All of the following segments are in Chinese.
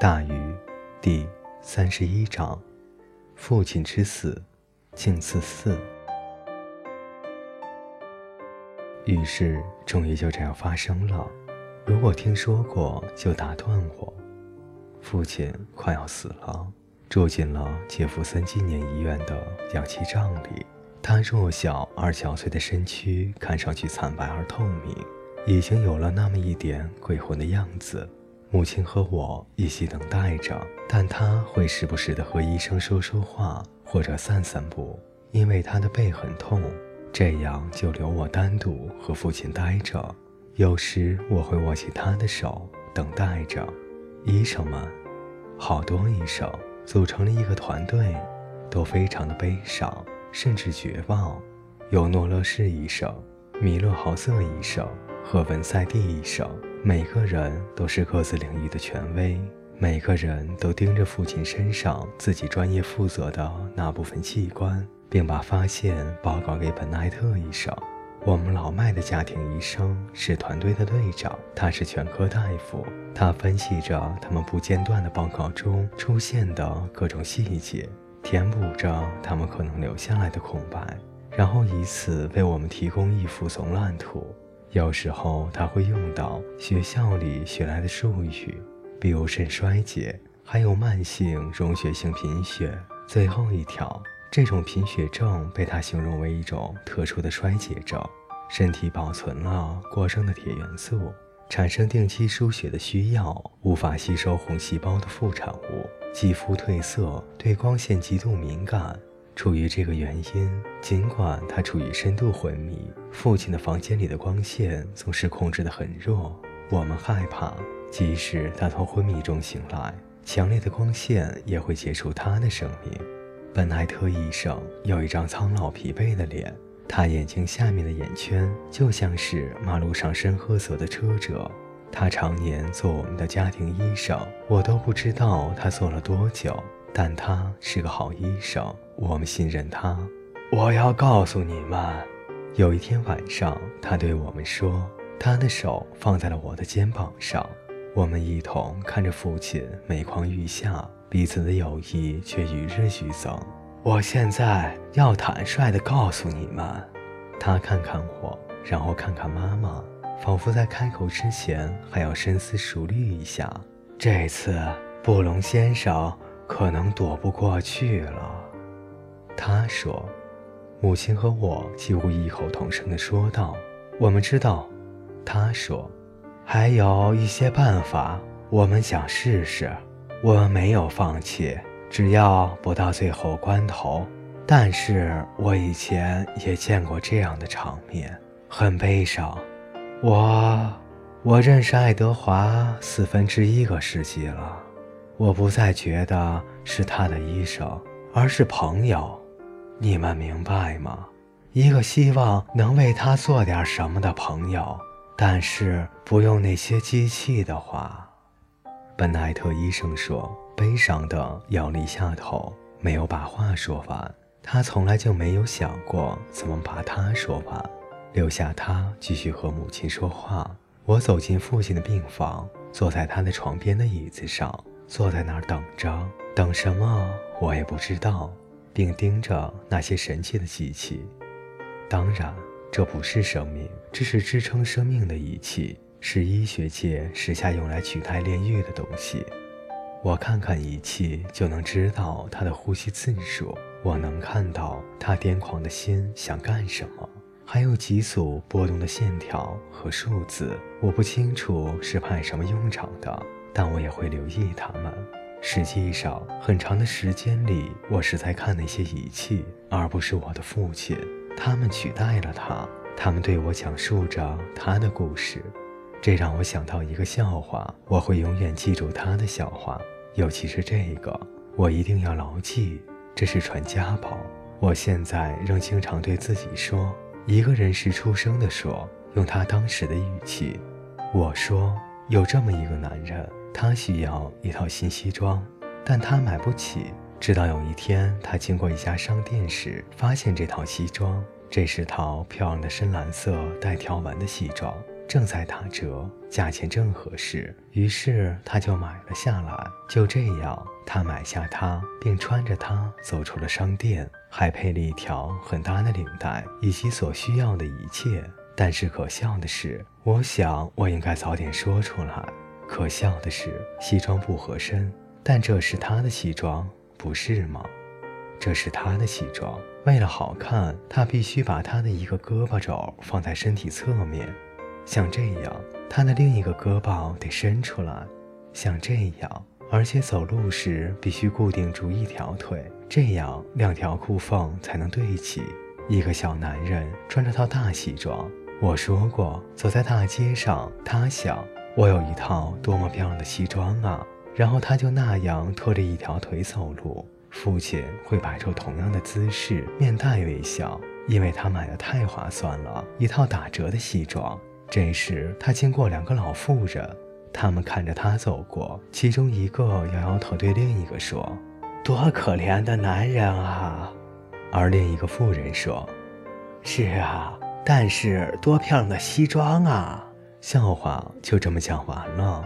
大禹第三十一章：父亲之死，静思嗣。于是，终于就这样发生了。如果听说过，就打断我。父亲快要死了，住进了杰夫森纪念医院的氧气帐里。他弱小而憔悴的身躯看上去惨白而透明，已经有了那么一点鬼魂的样子。母亲和我一起等待着，但她会时不时地和医生说说话，或者散散步，因为她的背很痛。这样就留我单独和父亲待着。有时我会握起他的手，等待着。医生们，好多医生组成了一个团队，都非常的悲伤，甚至绝望。有诺勒士医生、米勒豪瑟医生和文塞蒂医生。每个人都是各自领域的权威，每个人都盯着父亲身上自己专业负责的那部分器官，并把发现报告给本奈特医生。我们老迈的家庭医生是团队的队长，他是全科大夫，他分析着他们不间断的报告中出现的各种细节，填补着他们可能留下来的空白，然后以此为我们提供一幅总览图。有时候他会用到学校里学来的术语，比如肾衰竭，还有慢性溶血性贫血。最后一条，这种贫血症被他形容为一种特殊的衰竭症，身体保存了过剩的铁元素，产生定期输血的需要，无法吸收红细胞的副产物，肌肤褪色，对光线极度敏感。出于这个原因，尽管他处于深度昏迷，父亲的房间里的光线总是控制得很弱。我们害怕，即使他从昏迷中醒来，强烈的光线也会结束他的生命。本奈特医生有一张苍老疲惫的脸，他眼睛下面的眼圈就像是马路上深褐色的车辙。他常年做我们的家庭医生，我都不知道他做了多久。但他是个好医生，我们信任他。我要告诉你们，有一天晚上，他对我们说，他的手放在了我的肩膀上，我们一同看着父亲每况愈下，彼此的友谊却与日俱增。我现在要坦率地告诉你们，他看看我，然后看看妈妈，仿佛在开口之前还要深思熟虑一下。这次，布隆先生。可能躲不过去了，他说。母亲和我几乎异口同声地说道：“我们知道。”他说：“还有一些办法，我们想试试。我们没有放弃，只要不到最后关头。但是我以前也见过这样的场面，很悲伤。我，我认识爱德华四分之一个世纪了。”我不再觉得是他的医生，而是朋友，你们明白吗？一个希望能为他做点什么的朋友，但是不用那些机器的话。本奈特医生说，悲伤地摇了一下头，没有把话说完。他从来就没有想过怎么把他说完，留下他继续和母亲说话。我走进父亲的病房，坐在他的床边的椅子上。坐在那儿等着，等什么我也不知道，并盯着那些神奇的机器。当然，这不是生命，这是支撑生命的仪器，是医学界时下用来取代炼狱的东西。我看看仪器，就能知道他的呼吸次数，我能看到他癫狂的心想干什么，还有几组波动的线条和数字，我不清楚是派什么用场的。但我也会留意他们。实际上，很长的时间里，我是在看那些仪器，而不是我的父亲。他们取代了他，他们对我讲述着他的故事。这让我想到一个笑话，我会永远记住他的笑话，尤其是这个，我一定要牢记。这是传家宝。我现在仍经常对自己说：“一个人是出生的。”说，用他当时的语气，我说：“有这么一个男人。”他需要一套新西装，但他买不起。直到有一天，他经过一家商店时，发现这套西装。这是套漂亮的深蓝色带条纹的西装，正在打折，价钱正合适，于是他就买了下来。就这样，他买下它，并穿着它走出了商店，还配了一条很大的领带以及所需要的一切。但是可笑的是，我想我应该早点说出来。可笑的是，西装不合身，但这是他的西装，不是吗？这是他的西装。为了好看，他必须把他的一个胳膊肘放在身体侧面，像这样；他的另一个胳膊得伸出来，像这样。而且走路时必须固定住一条腿，这样两条裤缝才能对齐。一个小男人穿着套大西装，我说过，走在大街上，他想我有一套多么漂亮的西装啊！然后他就那样拖着一条腿走路。父亲会摆出同样的姿势，面带微笑，因为他买的太划算了，一套打折的西装。这时，他经过两个老妇人，他们看着他走过，其中一个摇摇头，对另一个说：“多可怜的男人啊！”而另一个妇人说：“是啊，但是多漂亮的西装啊！”笑话就这么讲完了，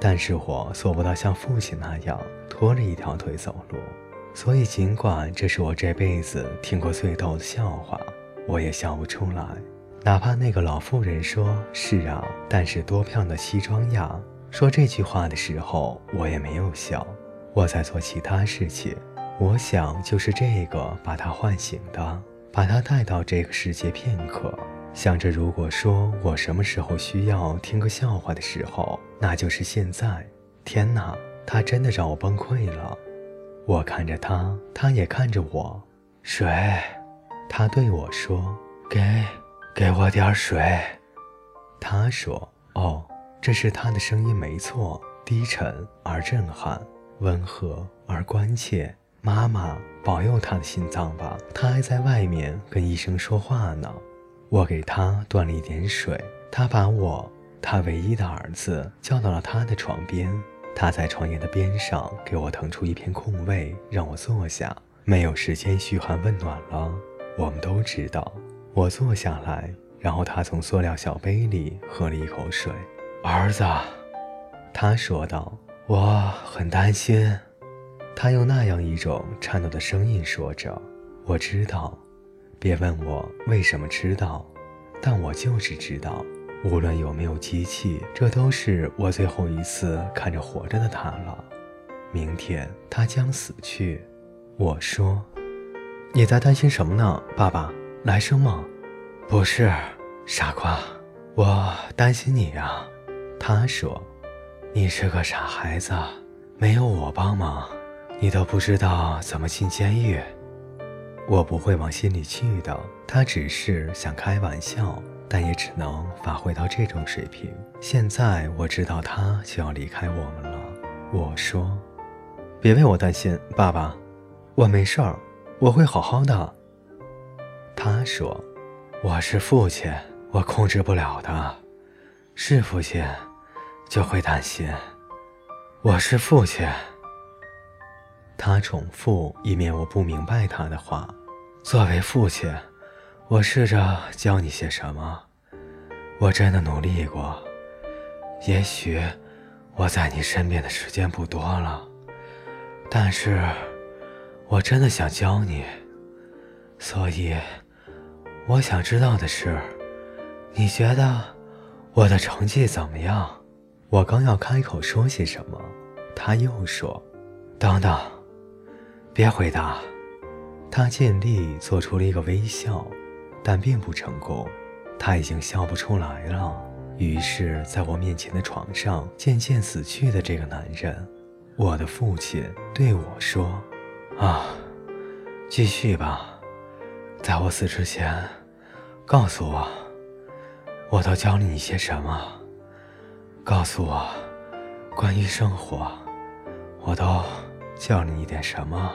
但是我做不到像父亲那样拖着一条腿走路。所以，尽管这是我这辈子听过最逗的笑话，我也笑不出来。哪怕那个老妇人说：“是啊，但是多漂亮的西装呀！”说这句话的时候，我也没有笑。我在做其他事情，我想就是这个把他唤醒的，把他带到这个世界片刻。想着，如果说我什么时候需要听个笑话的时候，那就是现在。天哪，他真的让我崩溃了。我看着他，他也看着我。水，他对我说：“给，给我点水。”他说：“哦，这是他的声音，没错，低沉而震撼，温和而关切。妈妈，保佑他的心脏吧，他还在外面跟医生说话呢。”我给他端了一点水，他把我，他唯一的儿子，叫到了他的床边。他在床沿的边上给我腾出一片空位，让我坐下。没有时间嘘寒问暖了，我们都知道。我坐下来，然后他从塑料小杯里喝了一口水。儿子，他说道：“我很担心。”他用那样一种颤抖的声音说着：“我知道，别问我为什么知道，但我就是知道。”无论有没有机器，这都是我最后一次看着活着的他了。明天他将死去。我说：“你在担心什么呢，爸爸？来生吗？”不是，傻瓜，我担心你呀。他说：“你是个傻孩子，没有我帮忙，你都不知道怎么进监狱。”我不会往心里去的。他只是想开玩笑。但也只能发挥到这种水平。现在我知道他就要离开我们了。我说：“别为我担心，爸爸，我没事儿，我会好好的。”他说：“我是父亲，我控制不了的。是父亲，就会担心。我是父亲。”他重复，以免我不明白他的话。作为父亲。我试着教你些什么，我真的努力过。也许我在你身边的时间不多了，但是我真的想教你。所以，我想知道的是，你觉得我的成绩怎么样？我刚要开口说些什么，他又说：“等等，别回答。”他尽力做出了一个微笑。但并不成功，他已经笑不出来了。于是，在我面前的床上渐渐死去的这个男人，我的父亲对我说：“啊，继续吧，在我死之前，告诉我，我都教你一些什么？告诉我，关于生活，我都教你一点什么？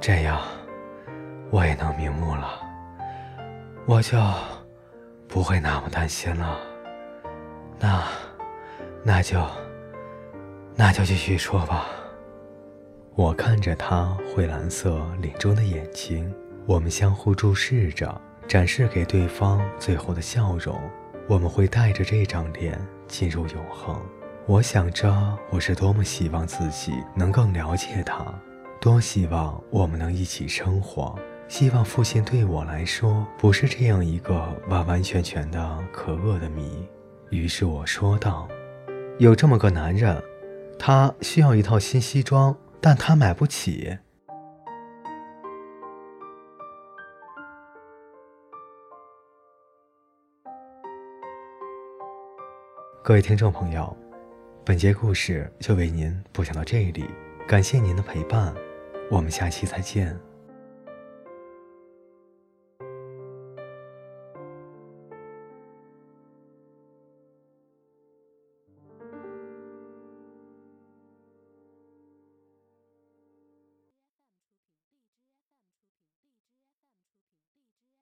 这样，我也能瞑目了。”我就不会那么担心了。那，那就，那就继续说吧。我看着他灰蓝色领中的眼睛，我们相互注视着，展示给对方最后的笑容。我们会带着这张脸进入永恒。我想着，我是多么希望自己能更了解他，多希望我们能一起生活。希望父亲对我来说不是这样一个完完全全的可恶的谜。于是我说道：“有这么个男人，他需要一套新西装，但他买不起。”各位听众朋友，本节故事就为您播讲到这里，感谢您的陪伴，我们下期再见。